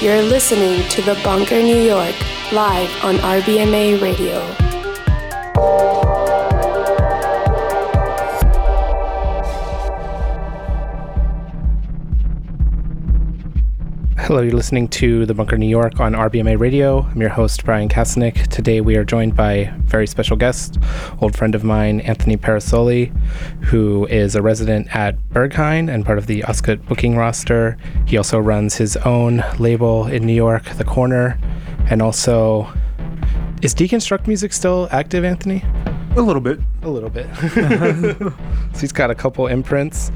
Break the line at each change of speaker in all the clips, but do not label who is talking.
You're listening to The Bunker New York, live on RBMA Radio.
Hello, you're listening to The Bunker New York on RBMA Radio. I'm your host, Bryan Kasenic. Today we are joined by a very special guest, old friend of mine, Anthony Parasole, who is a resident at Berghain and part of the Ostgut booking roster. He also runs his own label in New York, The Corner, and also. Is Deconstruct Music still active, Anthony?
A little bit.
A little bit. so he's got a couple imprints.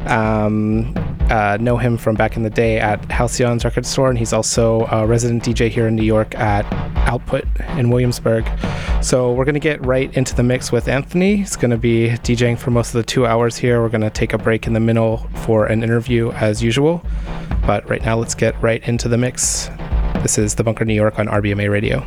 Um, uh, know him from back in the day at Halcyon's record store, and he's also a resident DJ here in New York at Output in Williamsburg. So we're going to get right into the mix with Anthony. He's going to be DJing for most of the two hours here. We're going to take a break in the middle for an interview as usual. But right now, let's get right into the mix. This is The Bunker New York on RBMA Radio.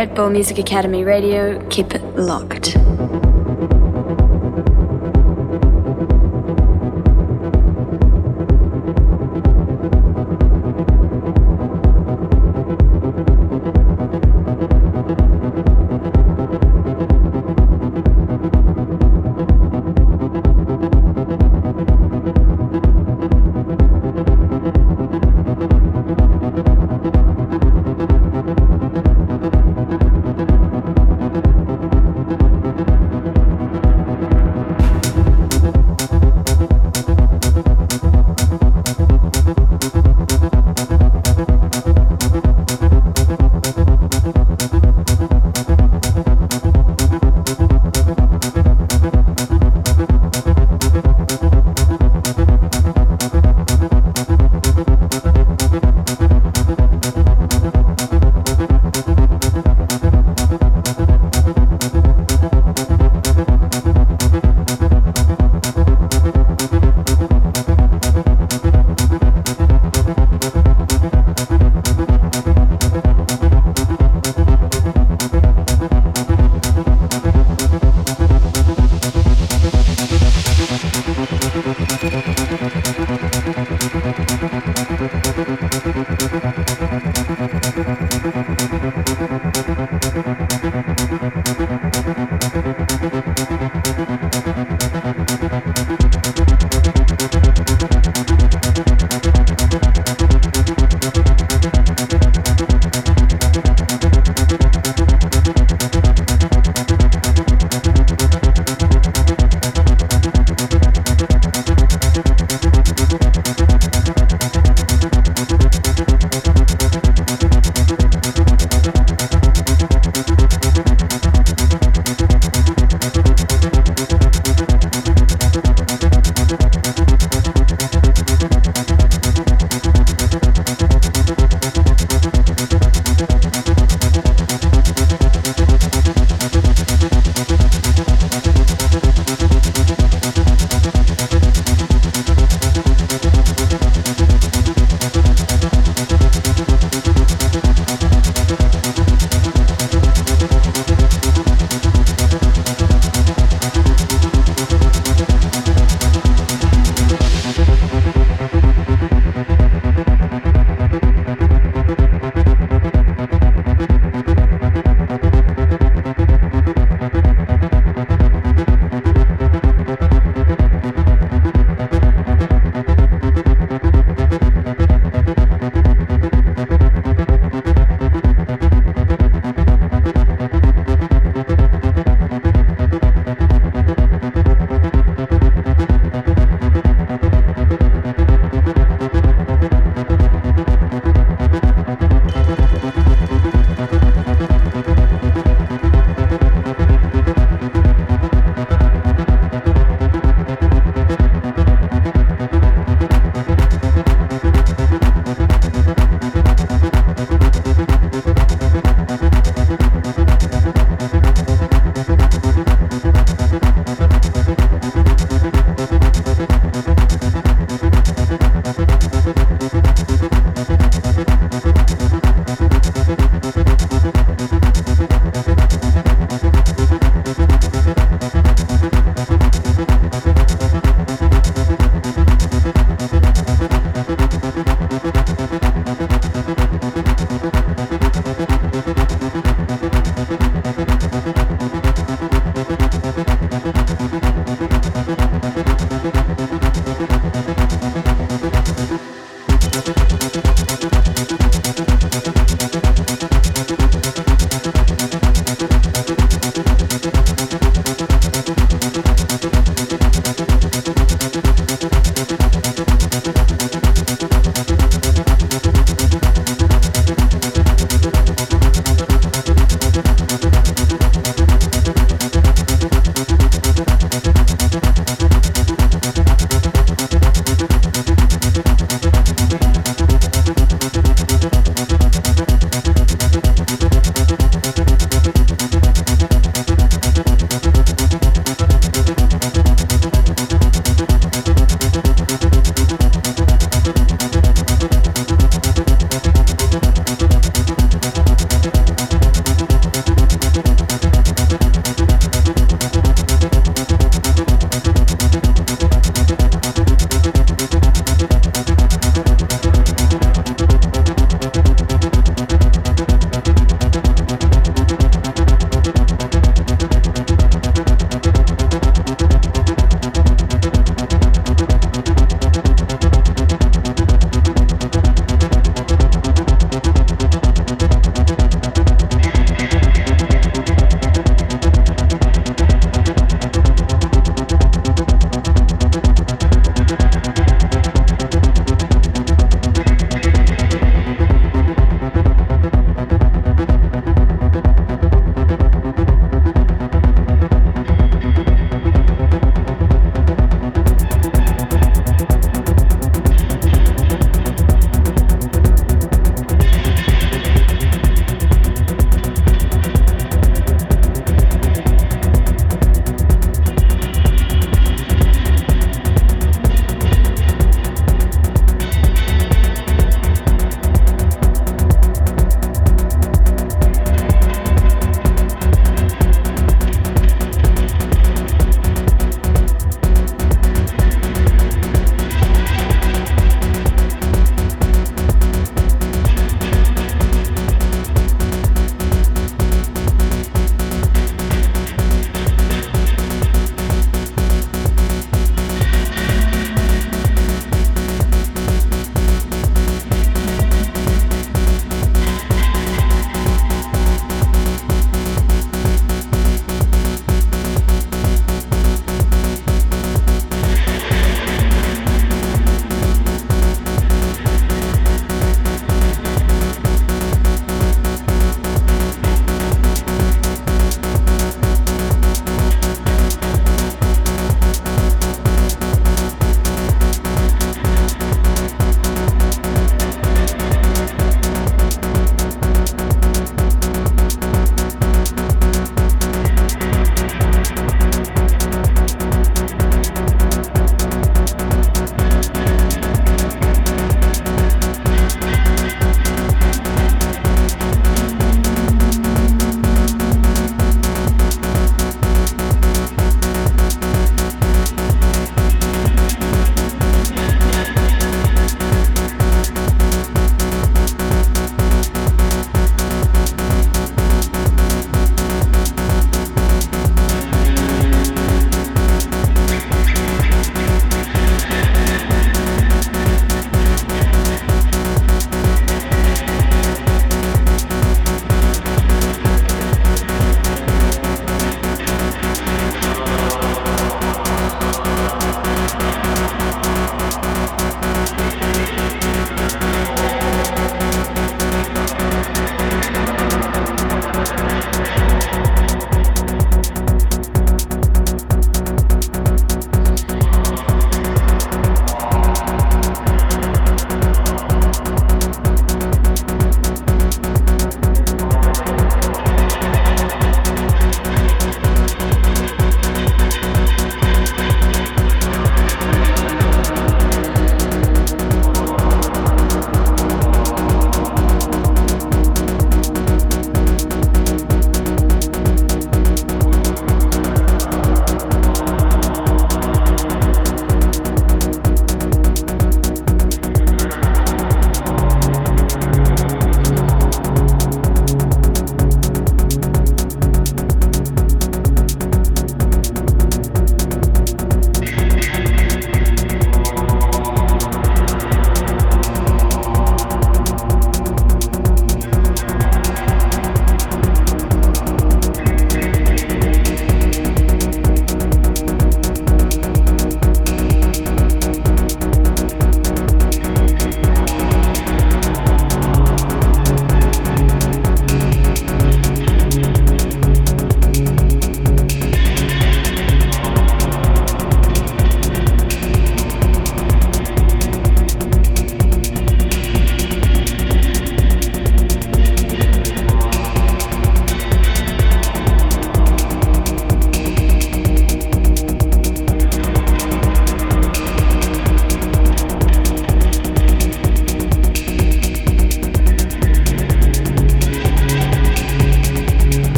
Red Bull Music Academy Radio, keep it locked.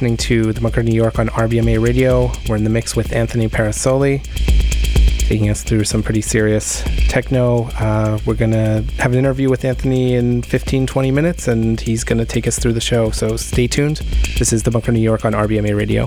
Listening to The Bunker New York on RBMA Radio. We're in the mix with Anthony Parasole, taking us through some pretty serious techno. Uh, we're going to have an interview with Anthony in 15, 20 minutes, and he's going to take us through the show. So stay tuned. This is The Bunker New York on RBMA Radio.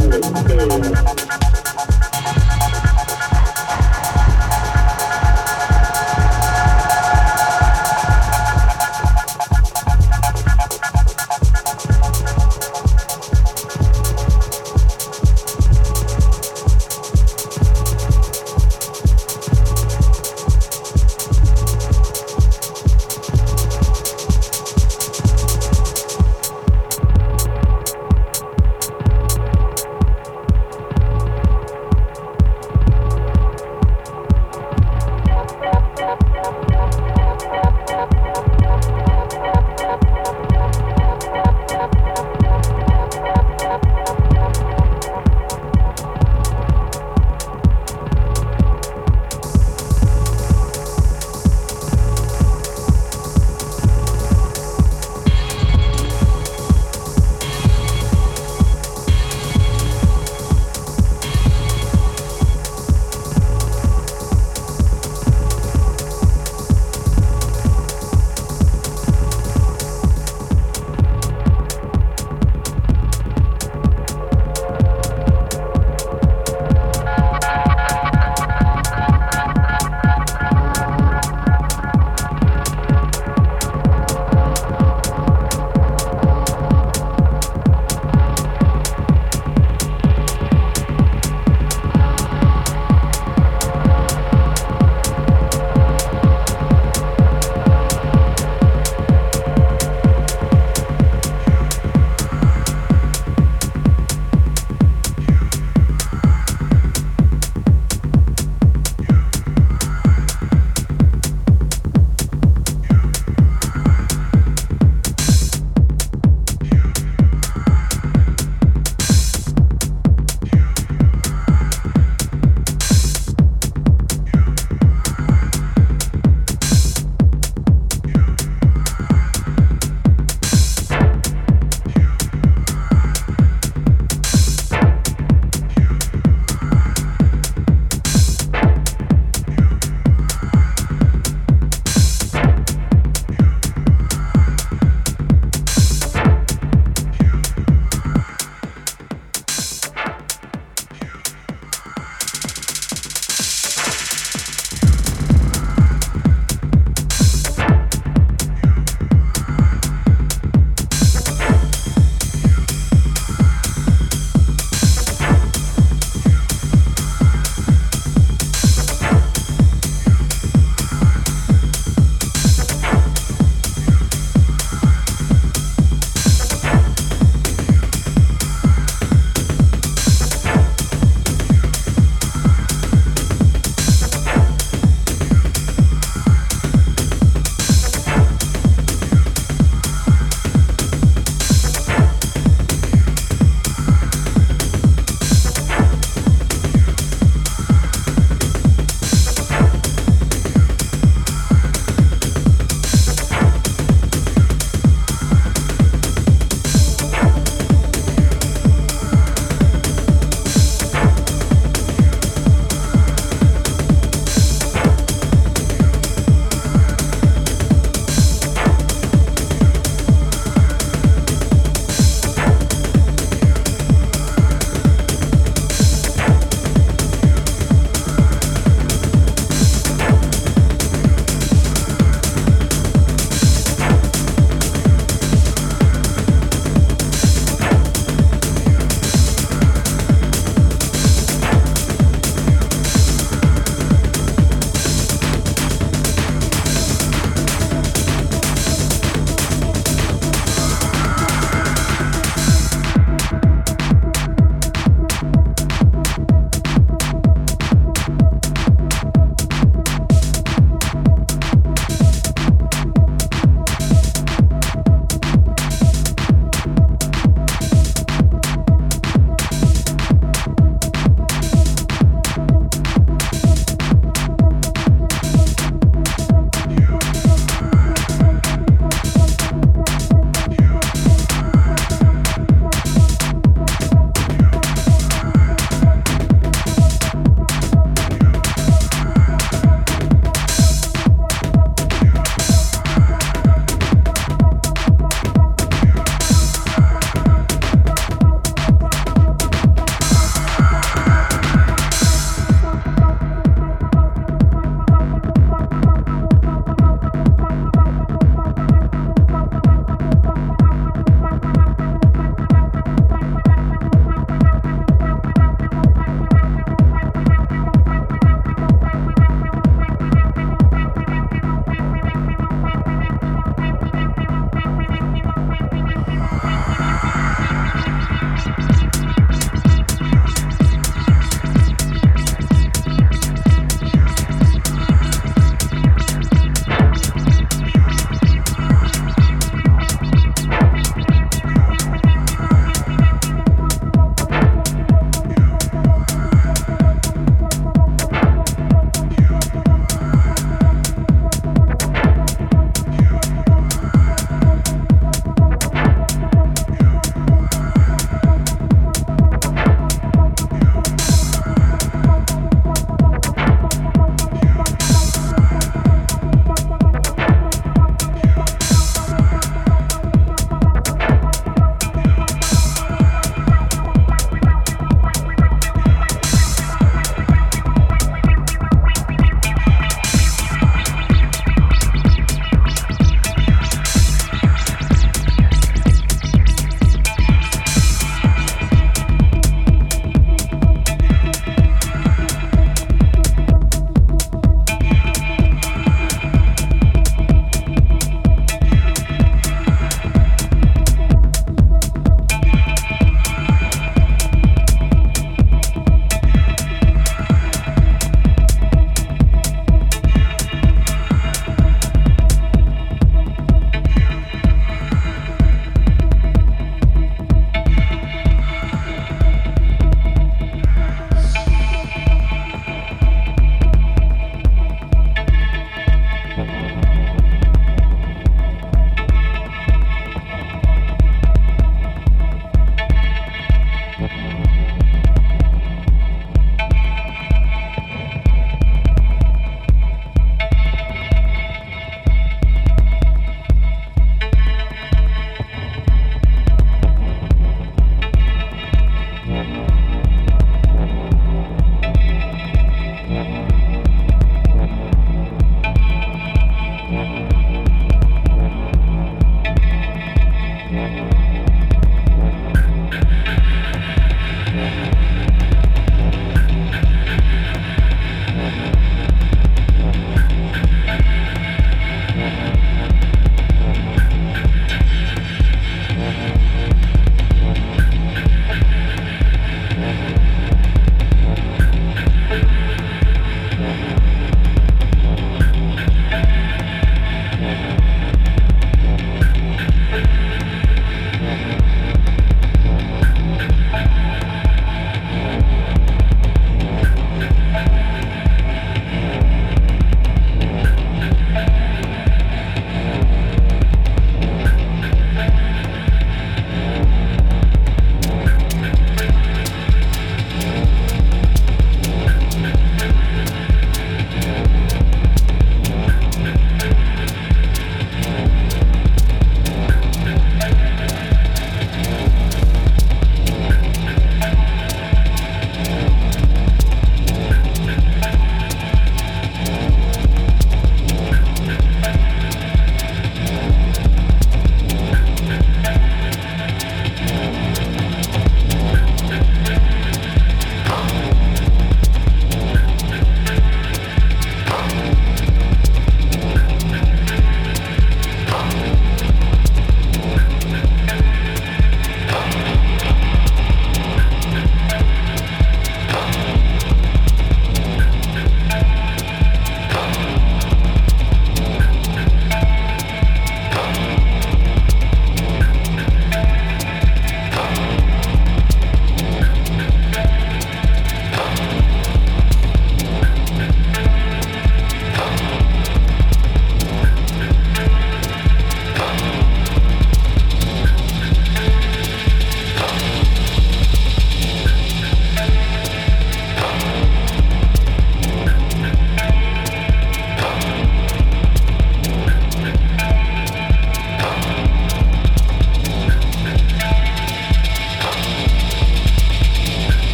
せの。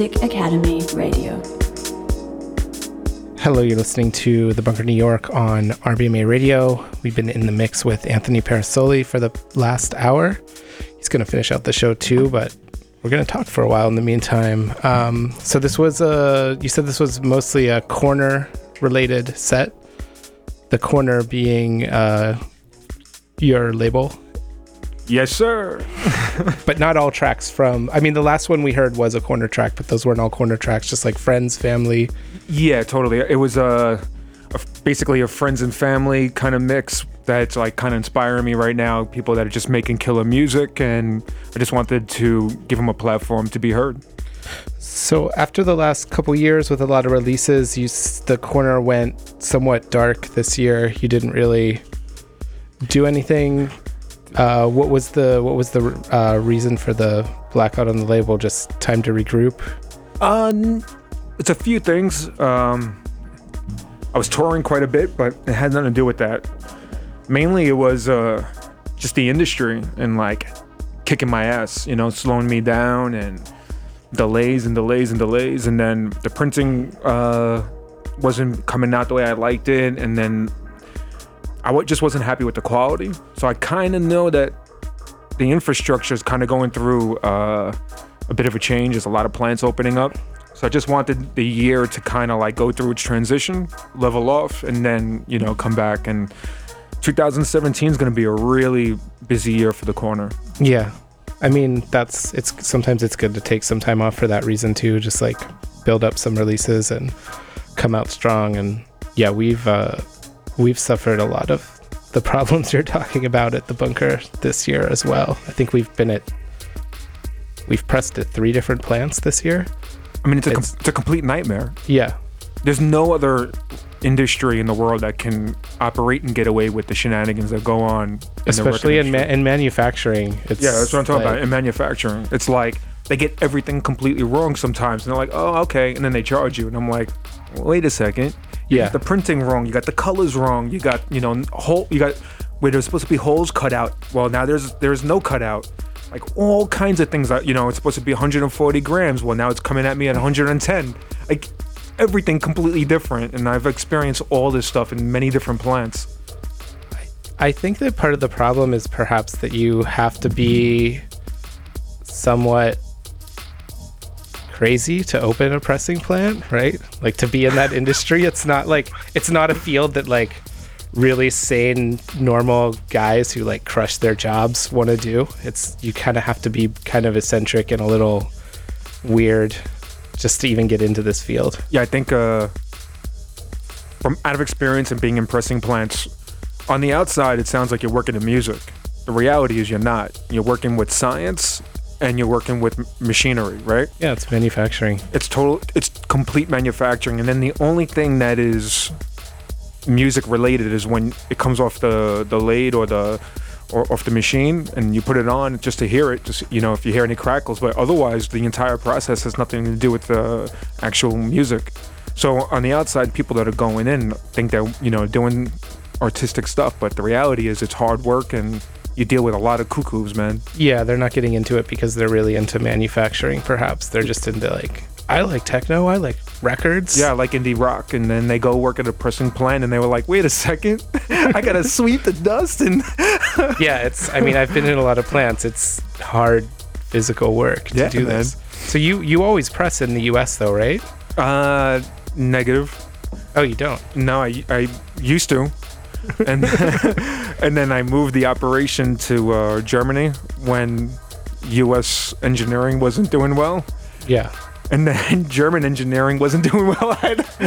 Music Academy Radio.
Hello, you're listening to The Bunker New York on RBMA Radio. We've been in the mix with Anthony Parasole for the last hour. He's going to finish out the show too, but we're going to talk for a while in the meantime. Um, so, this was a, you said this was mostly a corner related set. The corner being uh, your label.
Yes, sir.
but not all tracks from, I mean, the last one we heard was a corner track, but those weren't all corner tracks, just like friends, family.
Yeah, totally. It was a, a basically a friends and family kind of mix that's like kind of inspiring me right now. People that are just making killer music, and I just wanted to give them a platform to be heard.
So after the last couple years with a lot of releases, you the corner went somewhat dark this year. You didn't really do anything. Uh, what was the what was the uh, reason for the blackout on the label? Just time to regroup.
Um, it's a few things. Um, I was touring quite a bit, but it had nothing to do with that. Mainly, it was uh, just the industry and like kicking my ass, you know, slowing me down and delays and delays and delays. And then the printing uh, wasn't coming out the way I liked it. And then I just wasn't happy with the quality. So I kind of know that the infrastructure is kind of going through uh, a bit of a change. There's a lot of plants opening up. So I just wanted the year to kind of like go through its transition, level off, and then, you know, come back. And 2017 is going to be a really busy year for the corner.
Yeah. I mean, that's it's sometimes it's good to take some time off for that reason too, just like build up some releases and come out strong. And yeah, we've uh, we've suffered a lot of the problems you're talking about at the bunker this year as well. I think we've been at we've pressed at three different plants this year.
I mean, it's a, com- it's a complete nightmare.
Yeah.
There's no other industry in the world that can operate and get away with the shenanigans that go on. In
Especially in, ma- in manufacturing. It's
Yeah, that's what I'm talking
like-
about. In manufacturing, it's like they get everything completely wrong sometimes, and they're like, "Oh, okay," and then they charge you, and I'm like, "Wait a second, you
Yeah.
got the printing wrong, you got the colors wrong, you got you know hole, you got where there's supposed to be holes cut out. Well, now there's there's no cutout." Like all kinds of things that you know, it's supposed to be 140 grams. Well, now it's coming at me at 110. Like everything completely different, and I've experienced all this stuff in many different plants.
I think that part of the problem is perhaps that you have to be somewhat crazy to open a pressing plant, right? Like to be in that industry, it's not like it's not a field that like really sane normal guys who like crush their jobs want to do. It's you kind of have to be kind of eccentric and a little weird just to even get into this field.
Yeah, I think uh, from out of experience and being in pressing plants, on the outside it sounds like you're working in music. The reality is you're not. You're working with science and you're working with machinery, right?
Yeah, it's manufacturing.
It's total. It's complete manufacturing, and then the only thing that is music related is when it comes off the the lathe or the or off the machine, and you put it on just to hear it. Just you know, if you hear any crackles, but otherwise, the entire process has nothing to do with the actual music. So on the outside, people that are going in think they're you know doing artistic stuff, but the reality is it's hard work and you deal with a lot of cuckoos, man.
Yeah, they're not getting into it because they're really into manufacturing, perhaps. They're just into like, I like techno, I like records.
Yeah, like indie rock, and then they go work at a pressing plant, and they were like, "Wait a second, I gotta sweep the dust." And
Yeah, it's, I mean, I've been in a lot of plants. It's hard physical work to
Yeah,
do
man.
this. So you, you always press in the US though, right?
uh, negative.
Oh, you don't?
No, I I used to, and and then I moved the operation to uh, Germany when U.S. engineering wasn't doing well.
Yeah.
And then German engineering wasn't doing well either.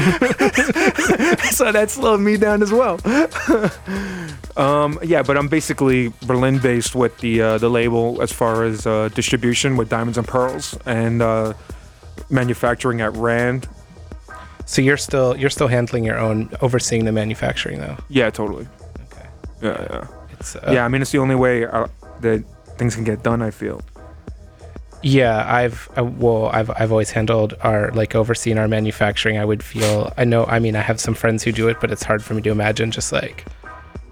so that slowed me down as well. um, yeah, but I'm basically Berlin based with the uh, the label as far as uh, distribution with Diamonds and Pearls and uh, manufacturing at Rand.
So you're still, you're still handling your own, overseeing the manufacturing though.
Yeah, totally.
Okay.
Yeah, yeah.
It's, uh,
yeah, I mean, it's the only way uh, that things can get done, I feel.
Yeah, I've uh, well, I've I've always handled our like overseeing our manufacturing. I would feel I know. I mean, I have some friends who do it, but it's hard for me to imagine just like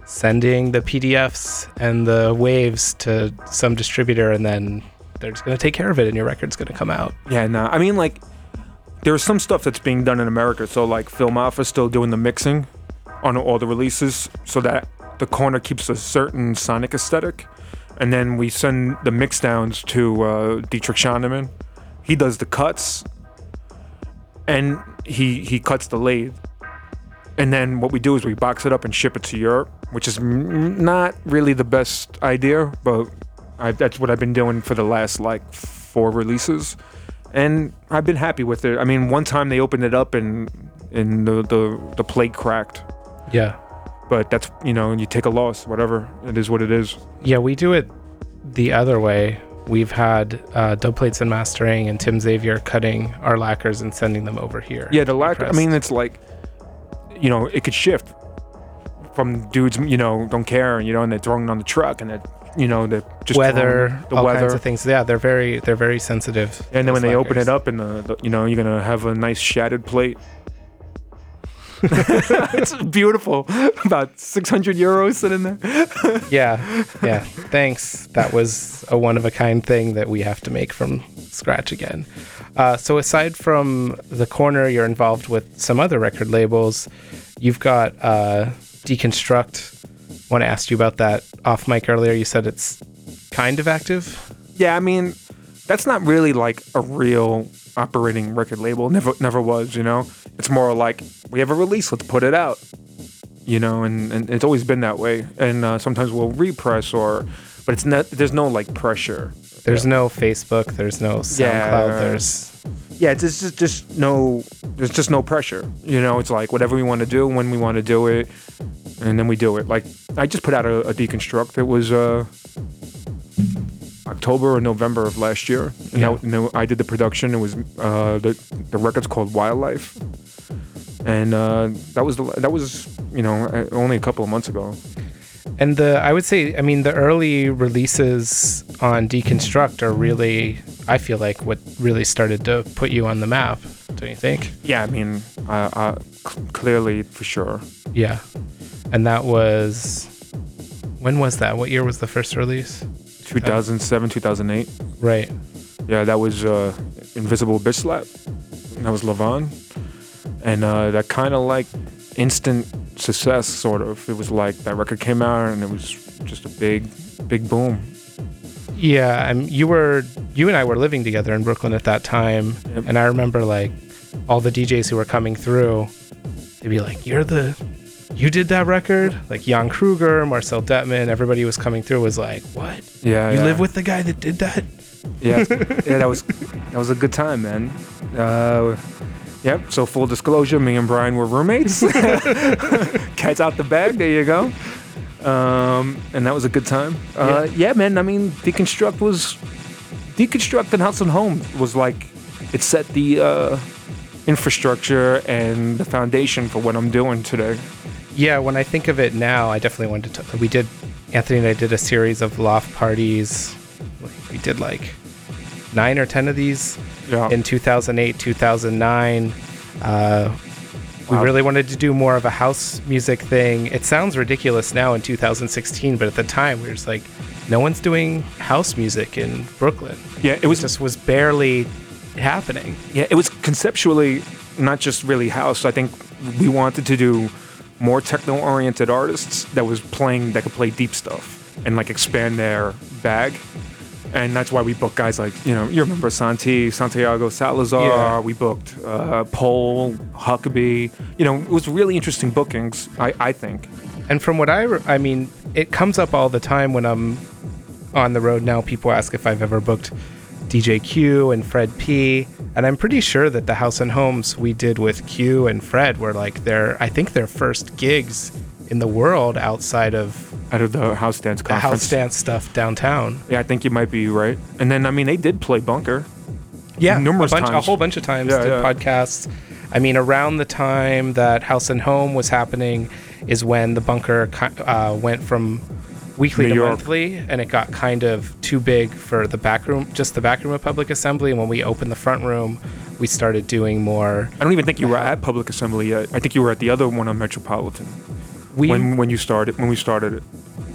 sending the PDFs and the waves to some distributor and then they're just gonna take care of it, and your record's gonna come out.
Yeah, no. I mean, like, there's some stuff that's being done in America. So, like, Phil Moffa's still doing the mixing on all the releases so that the corner keeps a certain sonic aesthetic. And then we send the mix downs to uh, Dietrich Schoenemann. He does the cuts and he, he cuts the lathe. And then what we do is we box it up and ship it to Europe, which is m- not really the best idea, but I, that's what I've been doing for the last like four releases, and I've been happy with it. I mean, one time they opened it up and and the the, the plate cracked,
Yeah,
but that's you know you take a loss, whatever it is, what it is.
yeah, we do it the other way. We've had uh, dub plates and mastering, and Tim Xavier cutting our lacquers and sending them over here.
Yeah, the lacquer. I mean, it's like, you know, it could shift from dudes, you know, don't care, you know, and they're throwing it on the truck, and they're, you know, they're just
weather,
the
all
weather.
kinds of things. Yeah, they're very they're very sensitive.
And then when they open it up, and the, the you know, you're gonna have a nice shattered plate. it's beautiful. About 600 euros sitting there.
Yeah, yeah. Thanks. That was a one of a kind thing that we have to make from scratch again. Uh, so aside from the corner, you're involved with some other record labels. You've got uh, Deconstruct. When I asked you about that off mic earlier, you said it's kind of active.
Yeah, I mean, that's not really like a real operating record label. Never, never was. You know, it's more like we have a release, let's put it out. You know, and, and it's always been that way. And uh, sometimes we'll repress or, but it's not. There's no like pressure.
There's no Facebook. There's no SoundCloud.
Yeah.
There's
Yeah, it's just just no. There's just no pressure. You know, it's like whatever we want to do when we want to do it, and then we do it. Like I just put out a, a deconstruct. that was uh, October or November of last year, and,
Yeah.
that, and I did the production. It was uh, the the record's called Wildlife, and uh, that was the that was you know uh, only a couple of months ago.
And the I would say, I mean, the early releases on Deconstruct are really, I feel like, what really started to put you on the map. Don't you think?
Yeah, I mean, uh, uh, c- clearly for sure.
Yeah. And that was, when was that? What year was the first release?
2007, 2008.
Right.
Yeah, that was uh, Invisible Bitch Slap. That was Levon. And uh, that kind of like instant success, sort of. It was like that record came out and it was just a big, big boom.
Yeah. And you were, you and I were living together in Brooklyn at that time.
Yep.
And I remember like all the DJs who were coming through, they'd be like, You're the, you did that record? Like Jan Kruger, Marcel Dettmann, everybody was coming through was like, What?
Yeah,
You
yeah.
live with the guy that did that?
Yeah, yeah, that was that was a good time, man. Uh, yep. So full disclosure, me and Bryan were roommates. Cat's out the bag. There you go. Um, and that was a good time. Uh, yeah. man. I mean, deconstruct was deconstruct and House and Home was like it set the uh, infrastructure and the foundation for what I'm doing today.
Yeah, when I think of it now, I definitely wanted to. We did, Anthony and I did a series of loft parties. We did like nine or ten of these
Yeah.
in 2008, 2009. Uh, we really wanted to do more of a house music thing. It sounds ridiculous now in 2016, but at the time we were just like, no one's doing house music in Brooklyn.
yeah, it
It
was
just was barely happening.
Yeah, it was conceptually not just really house. I think we wanted to do more techno-oriented artists that was playing that could play deep stuff and like expand their bag. And that's why we booked guys like you know you remember Santi, Santiago Salazar.
Yeah.
We booked uh, Pole, Huckaby. You know, it was really interesting bookings. I, I think.
And from what I, re- I mean, it comes up all the time when I'm on the road now. People ask if I've ever booked DJ Qu and Fred P. And I'm pretty sure that the House and Homes we did with Qu and Fred were like their, I think their first gigs in the world outside of
Out of the house dance
the
conference.
house dance stuff downtown.
Yeah, I think you might be right. And then I mean they did play Bunker.
Yeah,
Numerous
a, bunch,
times.
a whole bunch of times
Yeah,
did
yeah.
podcasts. I mean, around the time that House and Home was happening is when the bunker uh, went from weekly
New
to
York.
monthly, and it got kind of too big for the back room, just the back room of Public Assembly. And when we opened the front room, we started doing more.
I don't even think you were at Public Assembly yet. I think you were at the other one on Metropolitan.
We
when when you started when we started it.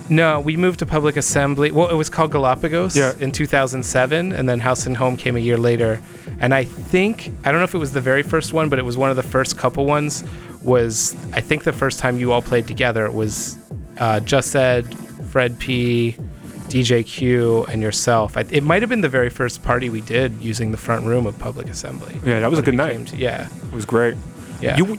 No, we moved to Public Assembly. Well, it was called Galapagos
Yeah.
in 2007, and then House and Home came a year later. And I think I don't know if it was the very first one, but it was one of the first couple ones. Was I think the first time you all played together? It was uh, Jus-Ed, Fred P, DJ Qu, and yourself. I, it might have been the very first party we did using the front room of Public Assembly.
Yeah, that was a good night.
to- yeah,
It was great.
yeah.
You,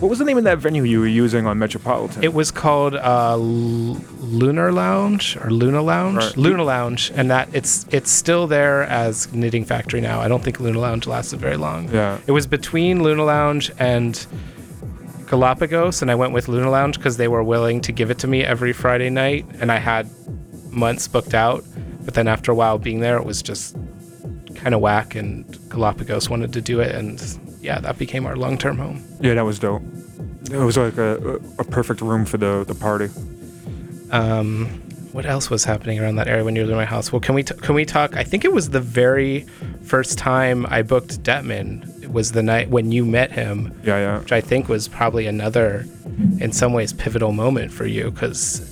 what was the name of that venue you were using on Metropolitan?
It was called uh, L- Lunar Lounge or Luna Lounge,
Right.
Luna Lounge, and that it's it's still there as Knitting Factory now. I don't think Luna Lounge lasted very long.
Yeah.
it was between Luna Lounge and Galapagos, and I went with Luna Lounge because they were willing to give it to me every Friday night, and I had months booked out. But then after a while being there, it was just kind of whack, and Galapagos wanted to do it, and yeah, that became our long-term home.
yeah, that was dope. It was like a, a, a perfect room for the, the party.
um, what else was happening around that area when you were in my house? Well, can we t- can we talk? I think it was the very first time I booked Dettmann. It was the night when you met him,
Yeah, yeah.
which I think was probably another, in some ways, pivotal moment for you. Because,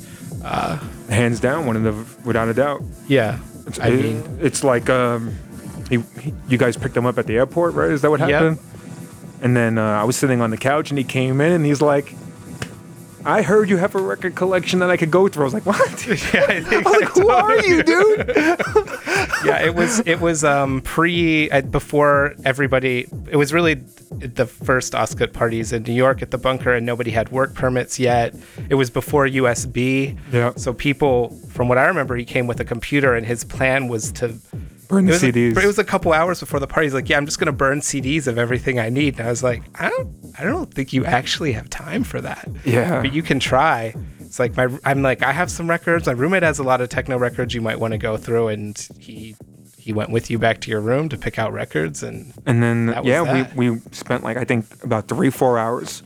Hands down, one of the, without a doubt.
yeah,
It's,
I
it-
mean,
it's like um, he, he, you guys picked him up at the airport, right? Is that what
Yep.
happened? And then uh, I was sitting on the couch, and he came in, and he's like, "I heard you have a record collection that I could go through." I was like, "What?"
yeah, I
I was like, "Who are you, dude?"
yeah, it was it was um pre uh, before everybody. It was really the first Ostgut parties in New York at the bunker, and nobody had work permits yet. It was before USB.
Yeah.
So people, from what I remember, he came with a computer, and his plan was to.
Burn
It
the
was, a,
CDs.
it was a couple hours before the party. He's like, "Yeah, I'm just gonna burn CDs of everything I need." And I was like, "I don't, I don't think you actually have time for that."
Yeah.
but you can try. It's like my, I'm like, I have some records. My roommate has a lot of techno records you might want to go through, and he he went with you back to your room to pick out records, and
And then
was
yeah,
that.
we we spent like I think about three four hours,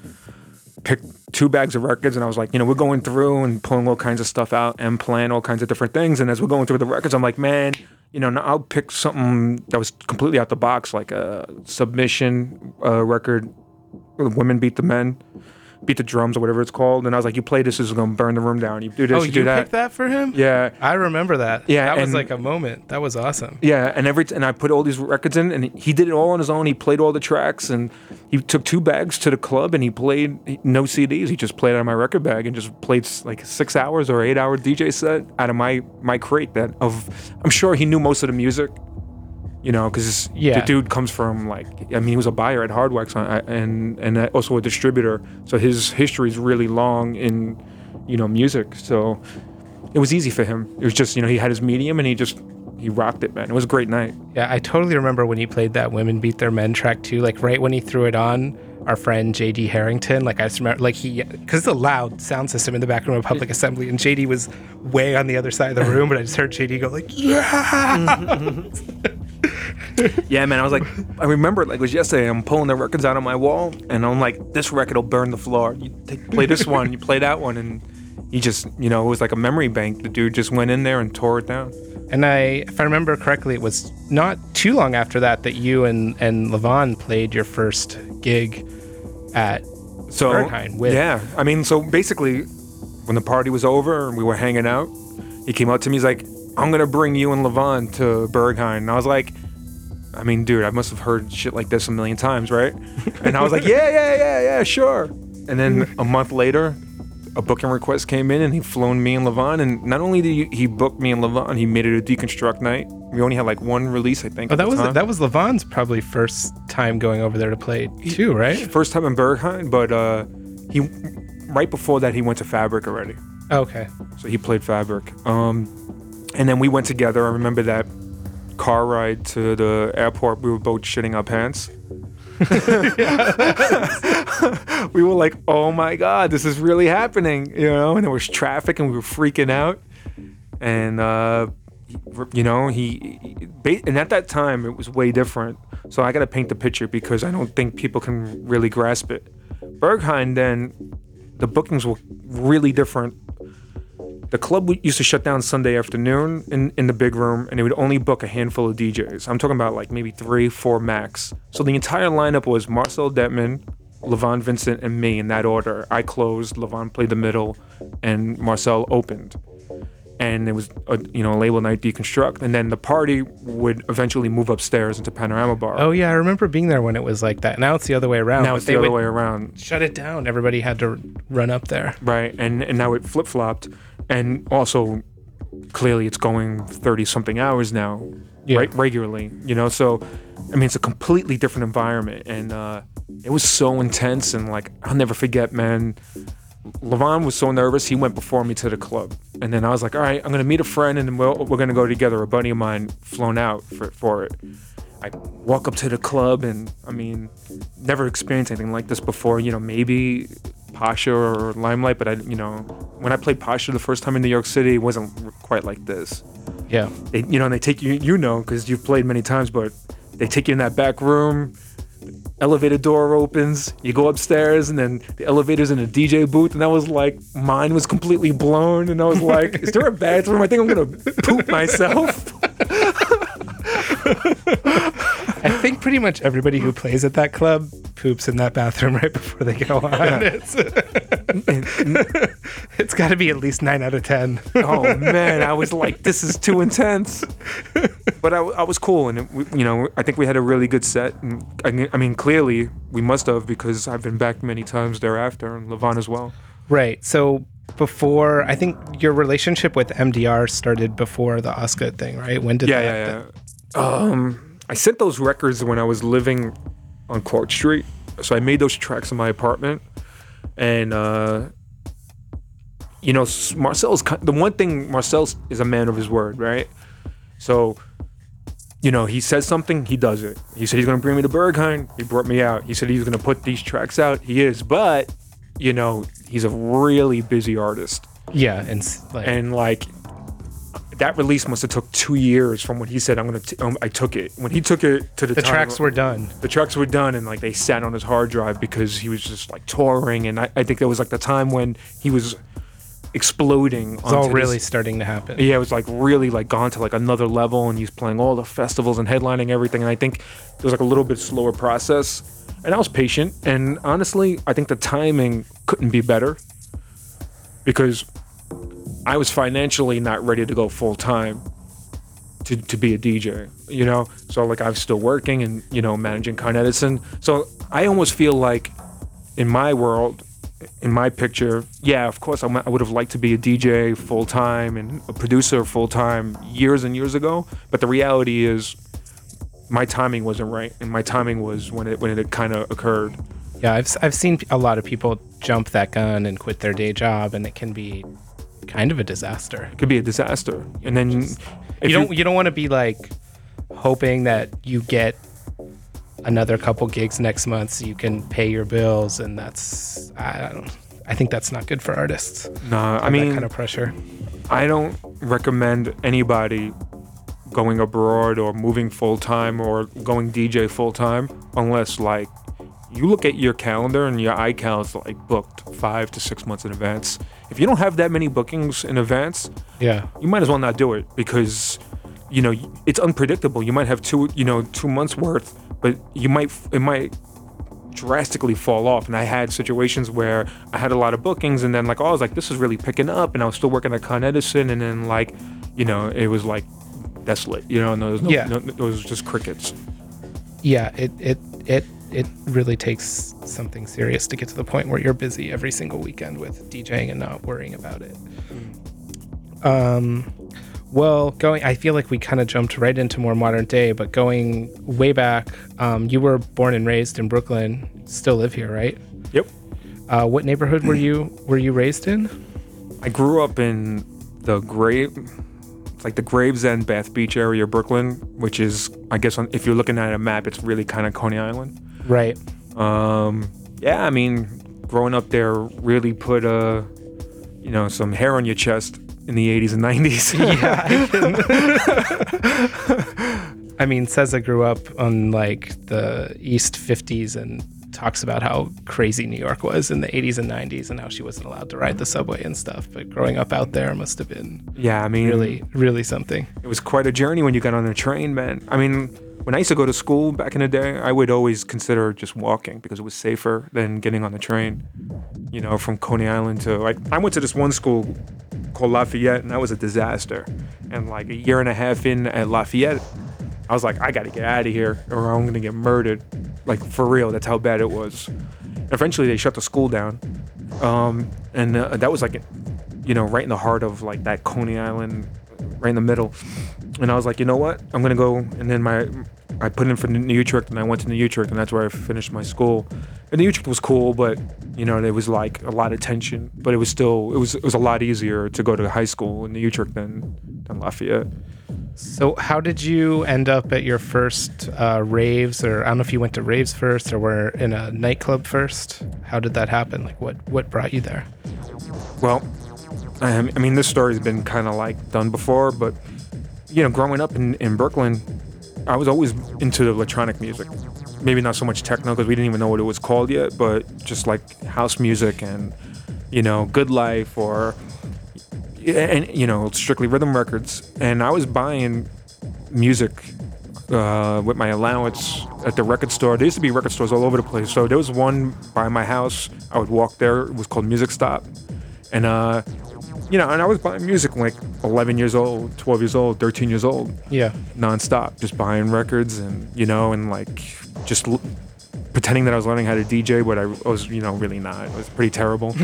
picked two bags of records, and I was like, you know, we're going through and pulling all kinds of stuff out and playing all kinds of different things. And as we're going through the records, I'm like, man, you know, now I'll pick something that was completely out the box, like a submission uh, record, women beat the men, beat the drums or whatever it's called. And I was like, you play this, this is gonna burn the room down. You do this,
oh,
you
you
do that.
picked that for him?
Yeah.
I remember that.
Yeah,
that was like a moment. That was awesome.
Yeah, and every t- and I put all these records in, and he did it all on his own. He played all the tracks, and he took two bags to the club, and he played he- no CDs. He just played out of my record bag and just played like six hours or eight hour DJ set out of my my crate. That of I'm sure he knew most of the music, you know, because
Yeah.
the dude comes from like I mean he was a buyer at Hard Wax uh, uh, and and uh, also a distributor, so his history is really long in you know music. So it was easy for him. It was just you know he had his medium and he just he rocked it, man. It was a great night.
Yeah, I totally remember when he played that "Women Beat Their Men" track too. Like right when he threw it on, our friend JD Harrington. Like I just remember, like he, because it's a loud sound system in the back room of Public Assembly, and JD was way on the other side of the room, but I just heard JD go like, "Yeah!"
Yeah, man. I was like, I remember like it was yesterday. I'm pulling the records out on my wall, and I'm like, this record will burn the floor. You take, play this one, you play that one, and he just, you know, it was like a memory bank. The dude just went in there and tore it down.
And I, if I remember correctly, it was not too long after that that you and and Levon played your first gig at
So
Berghain with-
yeah, I mean, so basically, when the party was over and we were hanging out, he came up to me. He's like, "I'm gonna bring you and Levon to Berghain," and I was like. I mean, dude, I must have heard shit like this a million times, right? And I was like, yeah, yeah, yeah, yeah, sure. And then a month later, a booking request came in, and he flown me and Levon. And not only did he, he book me and Levon, he made it a deconstruct night. We only had like one release, I think.
Oh, that was
time.
that was Levon's probably first time going over there to play too, right?
first time in Berghain, but uh, he right before that he went to Fabric already.
Okay.
So he played Fabric. Um, and then we went together. I remember that car ride to the airport. We were both shitting our pants. we were like, "Oh my god, this is really happening!" You know, and there was traffic, and we were freaking out. And uh, you know, he, and at that time it was way different. So I got to paint the picture because I don't think people can really grasp it. Berghain then, the bookings were really different the club used to shut down Sunday afternoon in, in the big room, and they would only book a handful of DJs. I'm talking about like maybe three, four max. So the entire lineup was Marcel Dettmann, Levon Vincent, and me in that order. I closed, Levon played the middle, and Marcel opened. and it was a you know a label night deconstruct, and then the party would eventually move upstairs into Panorama Bar.
Oh yeah, I remember being there when it was like that. Now it's the other way around.
now it's the other way around.
Shut it down. Everybody had to run up there.
right and and now it flip-flopped and also clearly it's going 30 something hours now
Yeah.
right regularly you know? So i mean it's a completely different environment. And uh it was so intense and like i'll never forget man. Levon was so nervous he went before me to the club. And then i was like all right i'm gonna meet a friend and then we'll, we're gonna go together. A buddy of mine flown out for, for it i walk up to the club and i mean never experienced anything like this before you know maybe Pacha or Limelight, but I, you know, when I played Pacha the first time in New York City, it wasn't quite like this.
Yeah.
They, you know, and they take you, you know, because you've played many times, but they take you in that back room. Elevator door opens, you go upstairs, and then the elevator's in a DJ booth, and I was like, mine was completely blown, and I was like, is there a bathroom? I think I'm gonna poop myself.
I think pretty much everybody who plays at that club poops in that bathroom right before they go on. It's, it's got to be at least nine out of ten.
oh man, I was like, this is too intense. But I, I was cool, and it, we, you know, I think we had a really good set. And I, I mean, clearly we must have because I've been back many times thereafter, and Levon as well.
Right. So before, I think your relationship with MDR started before the Ostgut thing, right? When did
Yeah,
that?
yeah, yeah. Um, I sent those records when I was living on Court Street, so I made those tracks in my apartment, and uh, you know, Marcel's the one thing. Marcel is a man of his word, right? So, you know, he says something, he does it. He said he's gonna bring me to Berghain. He brought me out. He said he's gonna put these tracks out. He is, but you know, he's a really busy artist
Yeah, and like,
and like that release must have took two years from when he said I'm gonna. T- um, I took it when he took it to the.
the
time-
tracks were done.
The tracks were done, and like they sat on his hard drive because he was just like touring, and I, I think that was like the time when he was exploding.
It's all really starting to happen.
yeah, it was like really like gone to like another level, and he's playing all the festivals and headlining everything. And I think it was like a little bit slower process, and I was patient. And honestly, I think the timing couldn't be better because I was financially not ready to go full time to, to be a DJ, you know? So like I was still working and, you know, managing Con Edison. So I almost feel like in my world, in my picture, yeah, of course I would have liked to be a DJ full time and a producer full time years and years ago. But the reality is my timing wasn't right. And my timing was when it, when it kind of occurred.
Yeah, I've, I've seen a lot of people jump that gun and quit their day job, and it can be kind of a disaster.
It could be a disaster. And then if
you don't you don't want to be like hoping that you get another couple gigs next month so you can pay your bills, and that's I don't. I think that's not good for artists.
Nah, I
that
mean,
kind of pressure.
I don't recommend anybody going abroad or moving full time or going DJ full time unless like you look at your calendar and your iCal is like booked five to six months in advance. If you don't have that many bookings in advance,
Yeah.
you might as well not do it because you know it's unpredictable. You might have two, you know, two months worth, but you might it might drastically fall off. And I had situations where I had a lot of bookings, and then like oh, I was like, this is really picking up, and I was still working at Con Edison, and then like, you know, it was like desolate, you know, and there was no,
Yeah.
no, it was just crickets.
Yeah. It it it it really takes something serious to get to the point where you're busy every single weekend with DJing and not worrying about it. Um. Well, going, I feel like we kind of jumped right into more modern day, but going way back, um, you were born and raised in Brooklyn, still live here, right?
Yep.
Uh, what neighborhood were you were you raised in?
I grew up in the Grave, like the Gravesend, Bath Beach area of Brooklyn, which is, I guess, on, if you're looking at a map, it's really kind of Coney Island.
Right.
Um, yeah, I mean, growing up there really put uh, you know, some hair on your chest in the 80s and 90s.
Yeah. I mean, Ceza grew up on like the East 50s and talks about how crazy New York was in the 80s and 90s and how she wasn't allowed to ride the subway and stuff. But growing up out there must have been
yeah, I mean,
really, really something.
it was quite a journey when you got on a train, man. I mean, when I used to go to school back in the day, I would always consider just walking because it was safer than getting on the train. You know, from Coney Island to like, I went to this one school called Lafayette, and that was a disaster. And like a year and a half in at Lafayette, I was like, I got to get out of here, or I'm gonna get murdered. Like for real, that's how bad it was. Eventually, they shut the school down, um, and uh, that was like, you know, right in the heart of like that Coney Island, right in the middle. And I was like, you know what? I'm gonna go. And then my, I put in for the New Utrecht, and I went to New Utrecht, and that's where I finished my school. And New Utrecht was cool, but you know, there was like a lot of tension. But it was still, it was, it was a lot easier to go to high school in New Utrecht than than Lafayette.
So, how did you end up at your first uh, raves, or I don't know if you went to raves first or were in a nightclub first? How did that happen? Like, what what brought you there?
Well, I I mean, this story's been kind of like done before, but you know, growing up in, in Brooklyn, I was always into electronic music. Maybe not so much techno because we didn't even know what it was called yet, but just like house music and you know, Good Life or and you know, strictly rhythm records. And I was buying music uh, with my allowance at the record store. There used to be record stores all over the place. So there was one by my house. I would walk there. It was called Music Stop, and uh, you know, and I was buying music like 11 years old, 12 years old, 13 years old,
Yeah.
nonstop, just buying records and you know, and like just l- pretending that I was learning how to DJ, but I was, you know, really not. It was pretty terrible.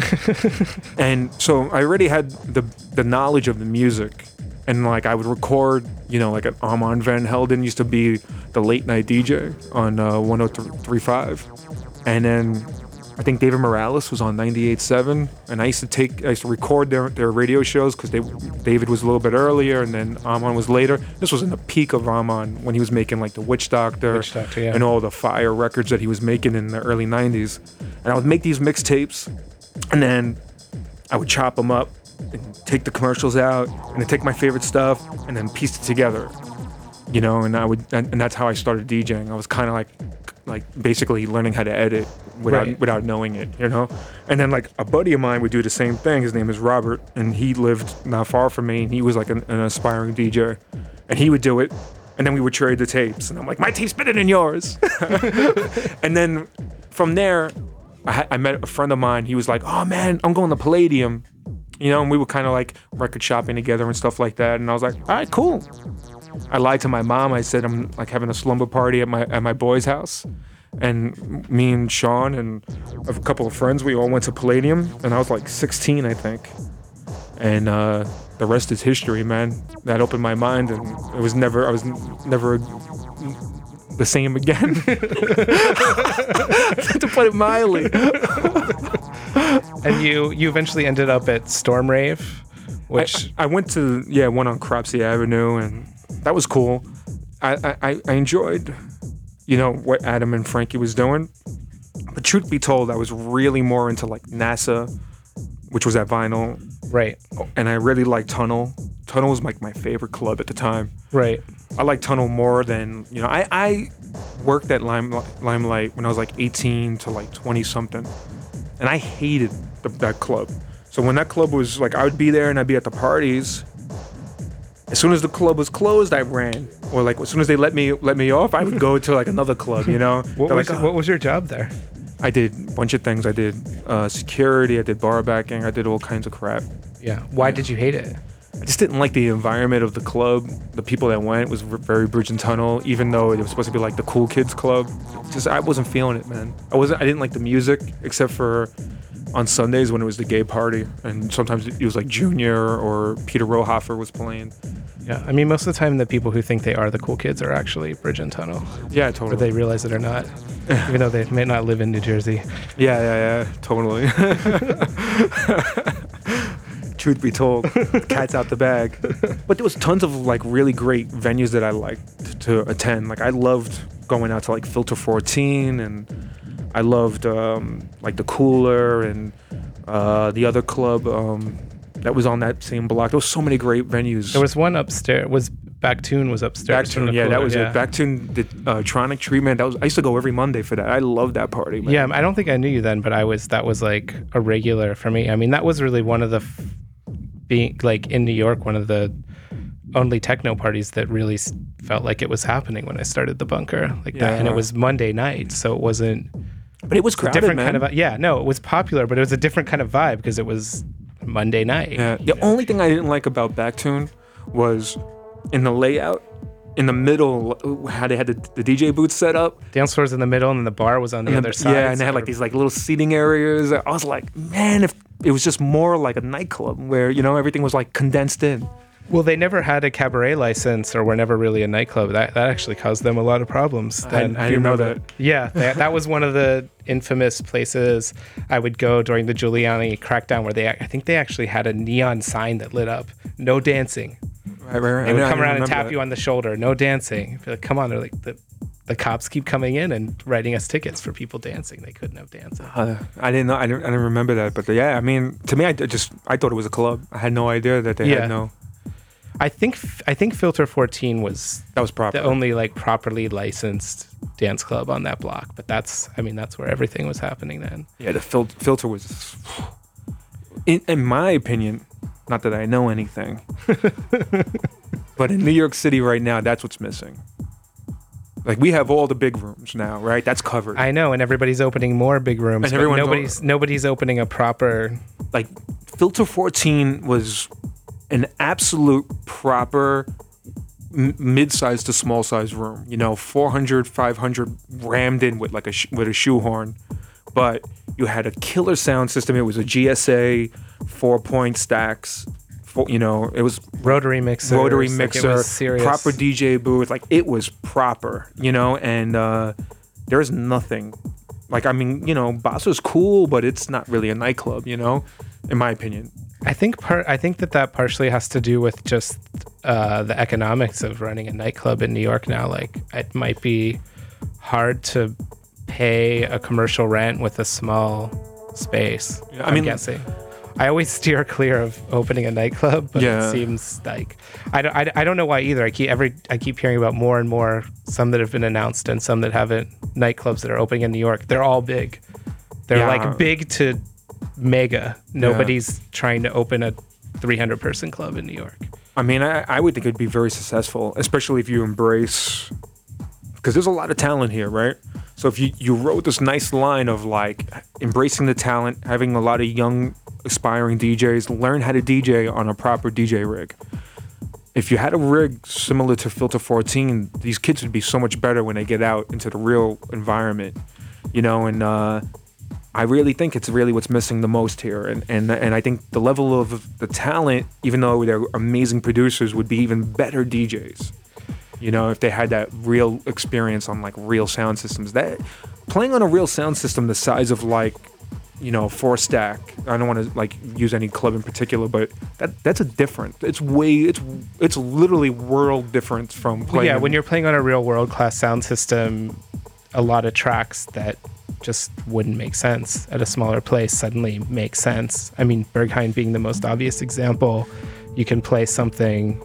and so I already had the the knowledge of the music, and like I would record, you know, like an Armand Van Helden used to be the late night DJ on uh, 103.5, and then. I think David Morales was on 98.7, and I used to take, I used to record their, their radio shows because David was a little bit earlier, and then Armand was later. This was in the peak of Armand when he was making like the Witch Doctor,
Witch Doctor, yeah.
and all the fire records that he was making in the early 90s. And I would make these mixtapes, and then I would chop them up and take the commercials out, and then take my favorite stuff, and then piece it together. You know, and I would, and, and that's how I started DJing. I was kind of like, like basically learning how to edit without
Right.
without knowing it, you know. And then like a buddy of mine would do the same thing. His name is Robert, and he lived not far from me, and he was like an, an aspiring DJ, and he would do it. And then we would trade the tapes, and I'm like, my tape's better than yours. and then from there, I, I met a friend of mine. He was like, "Oh man, I'm going to Palladium," you know, and we were kind of like record shopping together and stuff like that. And I was like, "All right, cool." I lied to my mom. I said I'm like having a slumber party at my at my boy's house, and me and Sean and a couple of friends, we all went to Palladium, and I was like 16, I think, and uh, the rest is history, man. That opened my mind, and it was never I was never the same again. to put it mildly.
And you you eventually ended up at Storm Rave, which
I, I went to yeah one on Cropsey Avenue and that was cool. I, I- I enjoyed you know what Adam and Frankie was doing, but truth be told, I was really more into like NASA, which was at Vinyl,
right,
and I really liked Tunnel. Tunnel was like my favorite club at the time.
right,
I like Tunnel more than you know. I, I worked at Lime, Limelight when I was like 18 to like 20 something, and I hated the, that club. So when that club was like, I would be there and I'd be at the parties. As soon as the club was closed, I ran. Or like as soon as they let me let me off, I would go to like another club. You know,
What
They're
was
like, "Oh."
what was your job there?
I did a bunch of things. I did uh, security. I did bar backing. I did all kinds of crap.
Yeah. Why did you hate it?
I just didn't like the environment of the club. The people that went was very bridge and tunnel, even though it was supposed to be like the cool kids club. Just I wasn't feeling it, man. I wasn't. I didn't like the music except for on Sundays when it was the gay party, and sometimes it was like Junior or Peter Rauhofer was playing.
Yeah. I mean, most of the time, the people who think they are the cool kids are actually Bridge and Tunnel,
Yeah,
whether
totally.
they realize it or not, even though they may not live in New Jersey.
Yeah, yeah, yeah, totally. Truth be told, cat's out the bag. But there was tons of like really great venues that I liked to attend. Like I loved going out to like Filter 14, and I loved um, like the Cooler and uh, the other club um, that was on that same block. There was so many great venues.
There was one upstairs. Was Baktun was upstairs? the
yeah, that was
yeah.
it. Baktun did uh, Tronic treatment. That was I used to go every Monday for that. I loved that party. Man.
Yeah, I don't think I knew you then, but I was. That was like a regular for me. I mean, that was really one of the f- being like in New York, one of the only techno parties that really felt like it was happening when I started the bunker like that, and it was Monday night, so it wasn't
but it was
a
crowded,
different
man.
kind of yeah. No, it was popular, but it was a different kind of vibe because it was Monday night.
Yeah. The only thing I didn't like about Baktun was in the layout, in the middle, how they had the, the DJ booth set up.
Dance floor was in the middle, and then the bar was on the
And
other side.
Yeah, and they had like these like little seating areas. I was like, man, if it was just more like a nightclub where you know everything was like condensed in.
Well, they never had a cabaret license, or were never really a nightclub. That that actually caused them a lot of problems.
I-
Then,
I
you
didn't know that.
Yeah, that, that was one of the infamous places I would go during the Giuliani crackdown, where they I think they actually had a neon sign that lit up, no dancing.
Right, right, right.
They would
I
come around and tap
that.
you on the shoulder, no dancing. Like, come on, they're like the the cops keep coming in and writing us tickets for people dancing. They couldn't have dancing.
Uh, I didn't know. I didn't, I didn't remember that. But yeah, I mean, to me, I just I thought it was a club. I had no idea that they
Yeah.
had no.
I think I think Filter 14 was
That was proper.
the only like properly licensed dance club on that block. But that's I mean that's where everything was happening then.
Yeah, the fil- filter was, in, in my opinion, not that I know anything, but in New York City right now, that's what's missing. Like we have all the big rooms now, right? That's covered.
I know, and everybody's opening more big rooms,
And
but
everyone's
nobody's nobody's opening a proper.
like Filter 14 was an absolute proper mid-sized to small-sized room. You know, 400, 500 rammed in with like a sh- with a shoehorn, but you had a killer sound system. It was a GSA four-point stacks. Four, you know, it was
Rotary mixer,
rotary
like
mixer,
serious.
proper DJ booth. Like it was proper, you know. And uh, there's nothing. Like I mean, you know, Boss was cool, but it's not really a nightclub, you know, in my opinion.
I think part. I think that that partially has to do with just uh, the economics of running a nightclub in New York now. Like it might be hard to pay a commercial rent with a small space.
Yeah, I
I'm guessing. I always steer clear of opening a nightclub, but
Yeah.
it seems like I don't, I, I don't know why either. I keep every I keep hearing about more and more some that have been announced and some that haven't nightclubs that are opening in New York. They're all big. They're
Yeah.
like big to mega. Nobody's trying to open a 300 person club in New York.
I mean, I, I would think it'd be very successful, especially if you embrace, because there's a lot of talent here, right? So if you, you wrote this nice line of like embracing the talent, having a lot of young aspiring DJs learn how to DJ on a proper DJ rig. If you had a rig similar to Filter 14, these kids would be so much better when they get out into the real environment, you know. And uh, I really think it's really what's missing the most here, and and and I think the level of the talent, even though they're amazing producers, would be even better DJs. You know, if they had that real experience on like real sound systems, that playing on a real sound system the size of like, you know, four stack. I don't want to like use any club in particular, but that that's a different. It's way it's it's literally world difference from playing.
yeah, when you're playing on a real world class sound system, a lot of tracks that just wouldn't make sense at a smaller place suddenly makes sense. I mean, Berghain being the most obvious example, you can play something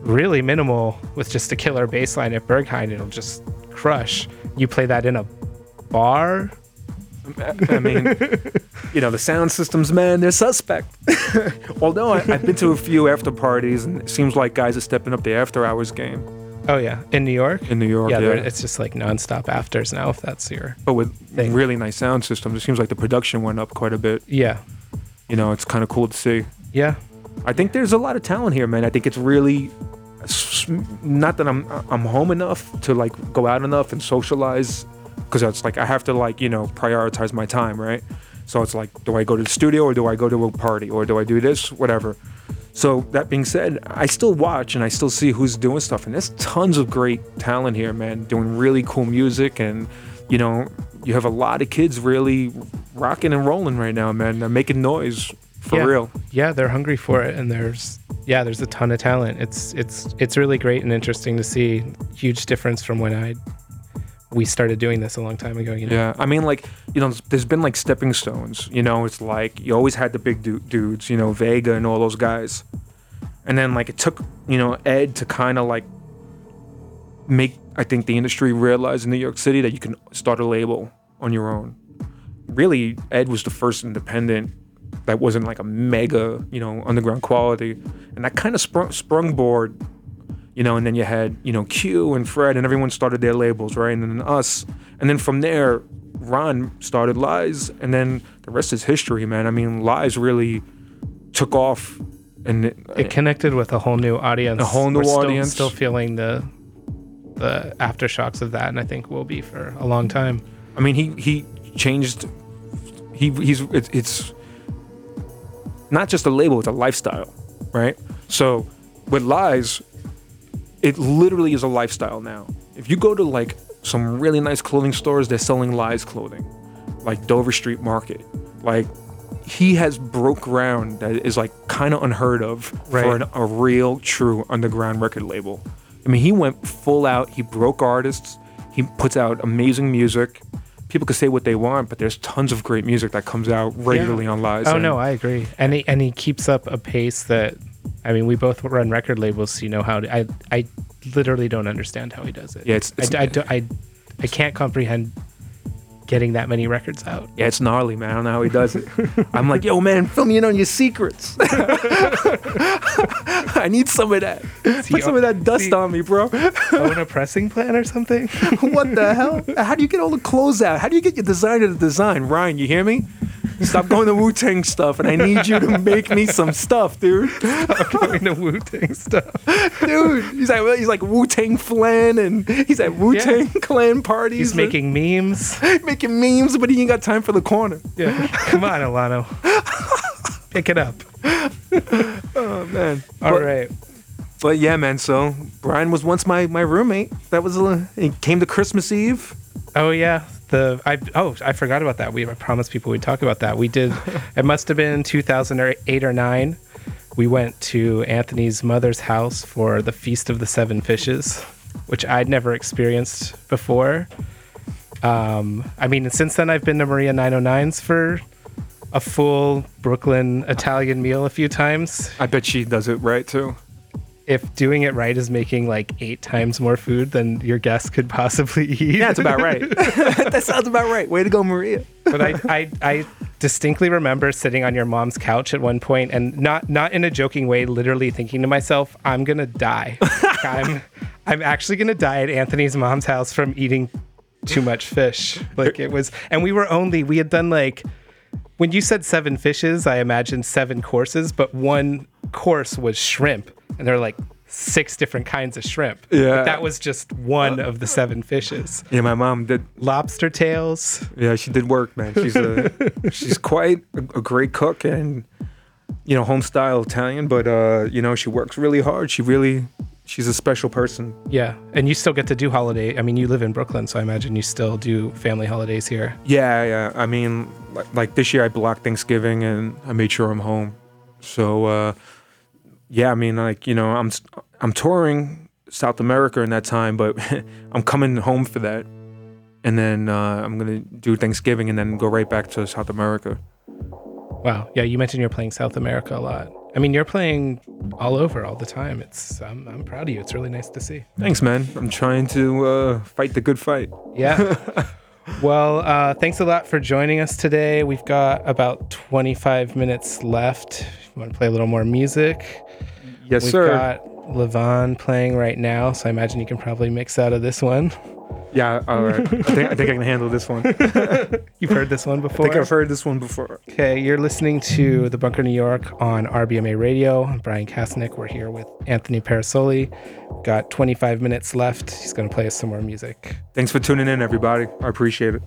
really minimal with just a killer bass line at Berghain, it'll just crush. You play that in a bar,
I mean, you know, the sound systems, man, they're suspect. Although I, I've been to a few after parties, and it seems like guys are stepping up the after hours game
oh yeah, in New York.
in New York.
yeah,
Yeah,
it's just like nonstop afters now. If that's your
but with
thing.
really nice sound systems, it seems like the production went up quite a bit.
yeah,
You know, it's kind of cool to see.
yeah,
I think there's a lot of talent here, man. I think it's really not that I'm I'm home enough to like go out enough and socialize because it's like I have to like you know prioritize my time, right? So it's like, do I go to the studio or do I go to a party or do I do this, whatever. So that being said, I still watch and I still see who's doing stuff, and there's tons of great talent here, man, doing really cool music, and you know, you have a lot of kids really rocking and rolling right now, man. They're making noise for
Yeah.
real.
yeah they're hungry for it and there's yeah there's a ton of talent it's it's it's really great and interesting to see huge difference from when i we started doing this a long time ago you know
Yeah, I mean, like you know, there's been like stepping stones. You know, it's like you always had the big du- dudes, you know, Vega and all those guys, and then like it took you know Ed to kind of like make I think the industry realize in New York City that you can start a label on your own. Really, Ed was the first independent that wasn't like a mega, you know, underground quality, and that kind of sprung sprung board you know, and then you had, you know, Q and Fred and everyone started their labels, right? And then us. And then from there, Ron started Lies, and then the rest is history, man. I mean, Lies really took off, and it,
It connected with a whole new audience.
A whole new
We're
audience.
Still feeling the the aftershocks of that, and I think will be for a long time.
I mean, he he changed. He he's it's, it's not just a label; it's a lifestyle, right? So with Lies, it literally is a lifestyle now. If you go to like some really nice clothing stores, they're selling Lies clothing, like Dover Street Market. Like he has broke ground that is like kind of unheard of for an, a real, true underground record label. I mean, he went full out. He broke artists. He puts out amazing music. People can say what they want, but there's tons of great music that comes out regularly on Lies.
Oh no, I agree. And he and he keeps up a pace that I mean, we both run record labels, so you know how to, I I literally don't understand how he does it.
Yeah, it's- it's-
I, I, I, I can't comprehend getting that many records out.
Yeah, it's gnarly, man. I don't know how he does it. I'm like, yo, man, fill me in on your secrets. I need some of that. Put some of that uh,
dust
on me, bro.
Own a pressing plan or something?
what the hell? How do you get all the clothes out? How do you get your designer to design? Ryan, you hear me? Stop going to Wu Tang stuff, and I need you to make me some stuff, dude.
Going to Wu Tang stuff.
Dude, he's like he's like Wu Tang Flan, and he's at Wu Tang Clan parties.
He's making memes.
making memes, but he ain't got time for the corner.
Yeah. Come on, Alano. Pick it up.
Oh man.
All
but,
right.
But yeah, man. So Bryan was once my my roommate. That was uh, he came to Christmas Eve.
Oh yeah, the I oh I forgot about that. We I promised people we'd talk about that. We did. it must have been 2008 or nine. We went to Anthony's mother's house for the Feast of the Seven Fishes, which I'd never experienced before. Um, I mean, since then I've been to Maria 909s for a full Brooklyn Italian meal a few times.
I bet she does it right too.
If doing it right is making like eight times more food than your guests could possibly eat.
Yeah, that's about right. that sounds about right. Way to go, Maria.
but I, I I distinctly remember sitting on your mom's couch at one point and not not in a joking way, literally thinking to myself, I'm gonna die. I'm I'm actually gonna die at Anthony's mom's house from eating too much fish. Like it was and we were only we had done like when you said seven fishes, I imagined seven courses, but one course was shrimp. And there are like six different kinds of shrimp.
Yeah.
But that was just one of the seven fishes.
Yeah, my mom did.
Lobster tails.
Yeah, she did work, man. She's a she's quite a, a great cook and you know home style Italian, but uh, you know she works really hard. She really she's a special person.
Yeah, and you still get to do holiday. I mean, you live in Brooklyn, so I imagine you still do family holidays here.
Yeah, yeah. I mean, like, like this year I blocked Thanksgiving and I made sure I'm home. So uh, yeah, I mean, like you know, I'm I'm touring South America in that time, but I'm coming home for that, and then uh, I'm gonna do Thanksgiving and then go right back to South America.
Wow. Yeah, you mentioned you're playing South America a lot. I mean, you're playing all over all the time. It's I'm, I'm proud of you. It's really nice to see.
Thanks, man. I'm trying to uh, fight the good fight.
Yeah. well, uh, thanks a lot for joining us today. We've got about 25 minutes left. You want to play a little more music?
Yes,
We've
sir.
Levon playing right now, so I imagine you can probably mix out of this one.
yeah, all right. I think I think I can handle this one.
You've heard this one before.
I think I've heard this one before.
Okay, you're listening to The Bunker New York on RBMA Radio. I'm Bryan Kasenic. We're here with Anthony Parasole. Got 25 minutes left. He's going to play us some more music.
Thanks for tuning in, everybody. I appreciate it.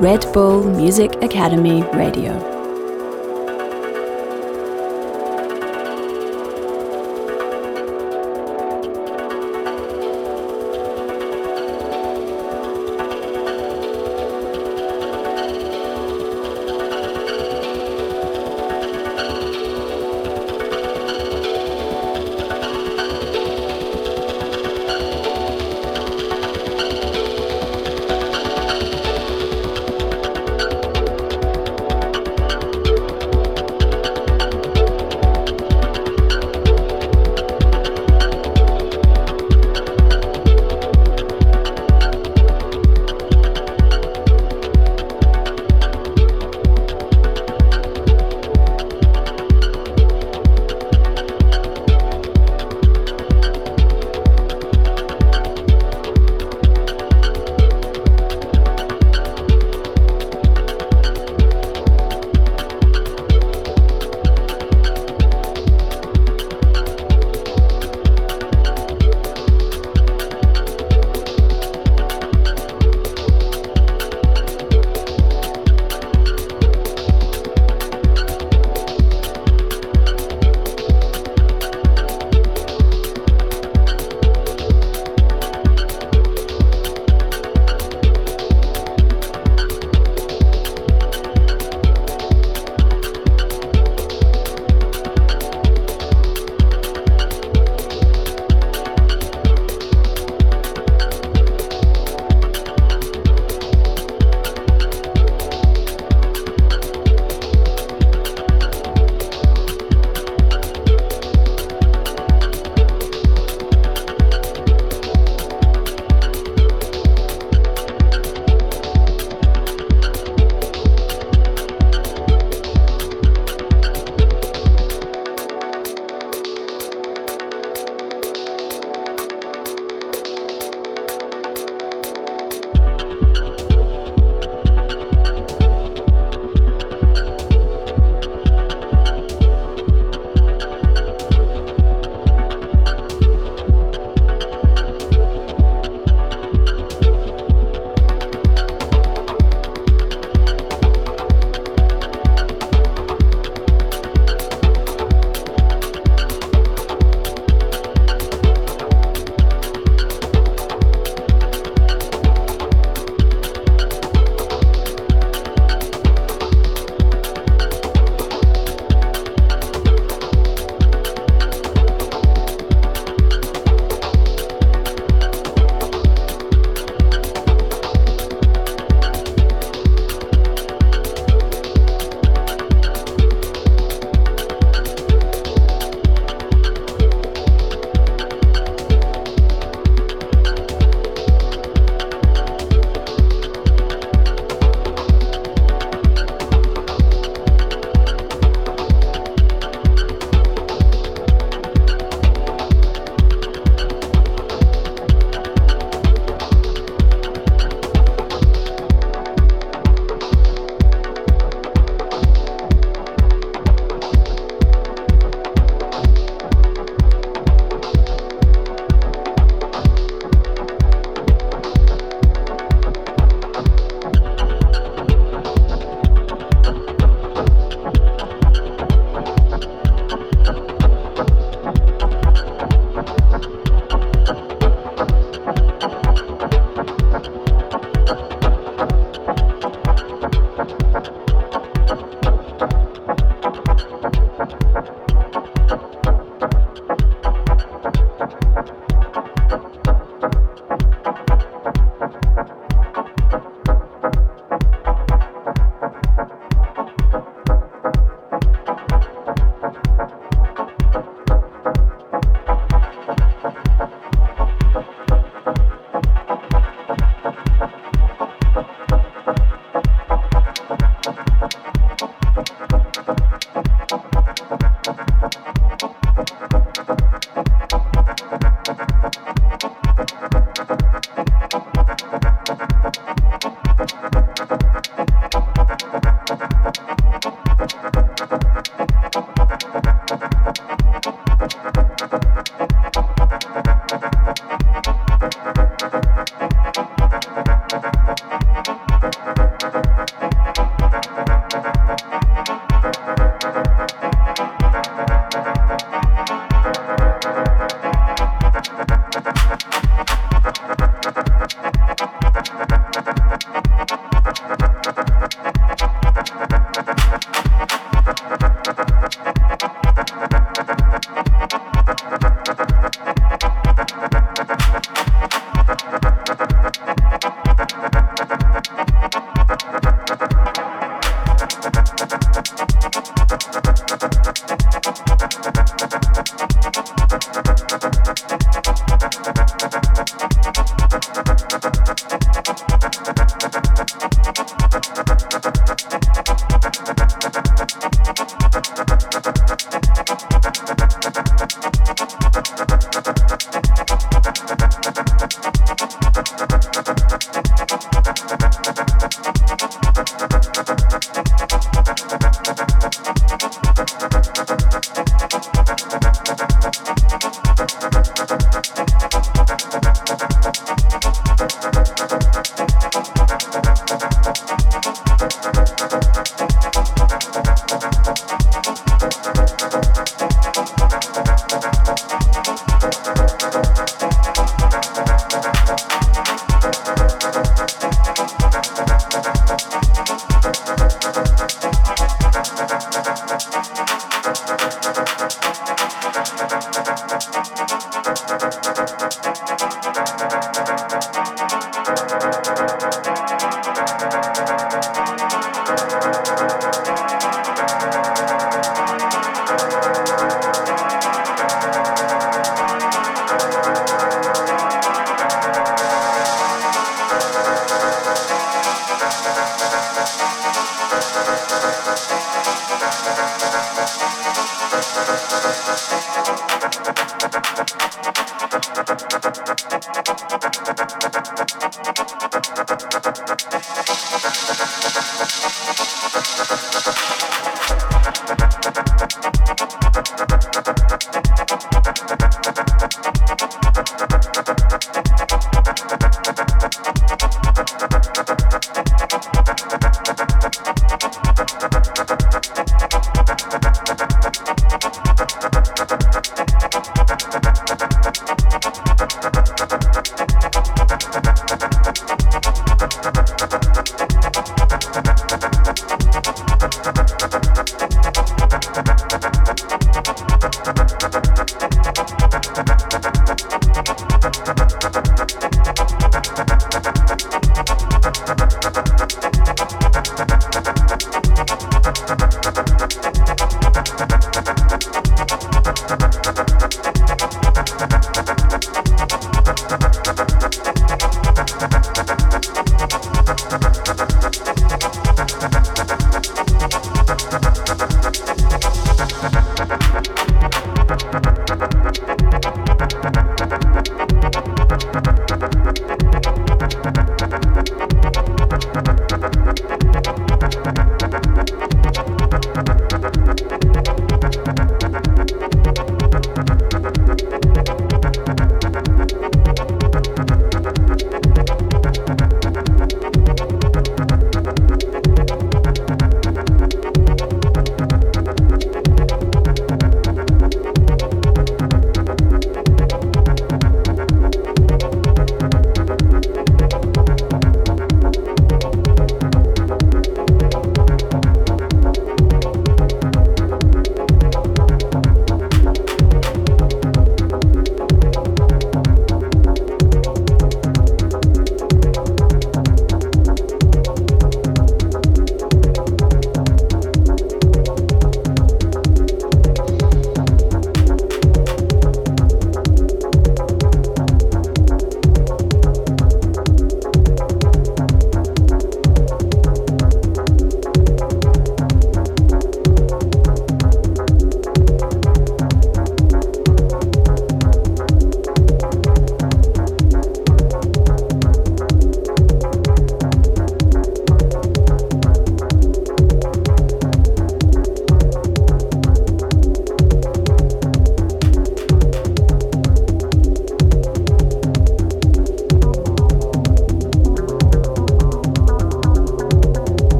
Red Bull Music Academy Radio.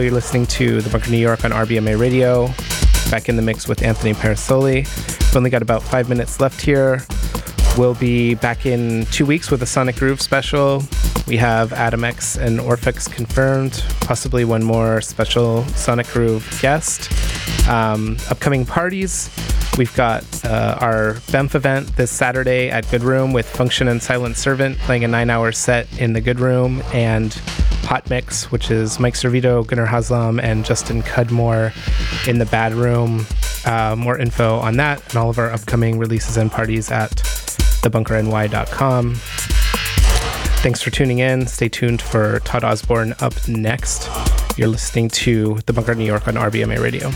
You're listening to The Bunker New York on RBMA Radio. Back in the mix with Anthony Parasole. We've only got about five minutes left here. We'll be back in two weeks with a Sonic Groove special. We have Adam X and Orphx confirmed, possibly one more special Sonic Groove guest. Um, upcoming parties, we've got uh, our BEMF event this Saturday at Good Room with Function and Silent Servant playing a nine hour set in the Good Room and Hot Mix, which is Mike Servito, Gunnar Haslam, and Justin Cudmore in the Bad Room. Uh, more info on that and all of our upcoming releases and parties at thebunkerny.com. Thanks for tuning in. Stay tuned for Todd Osborn up next. You're listening to The Bunker New York on RBMA Radio.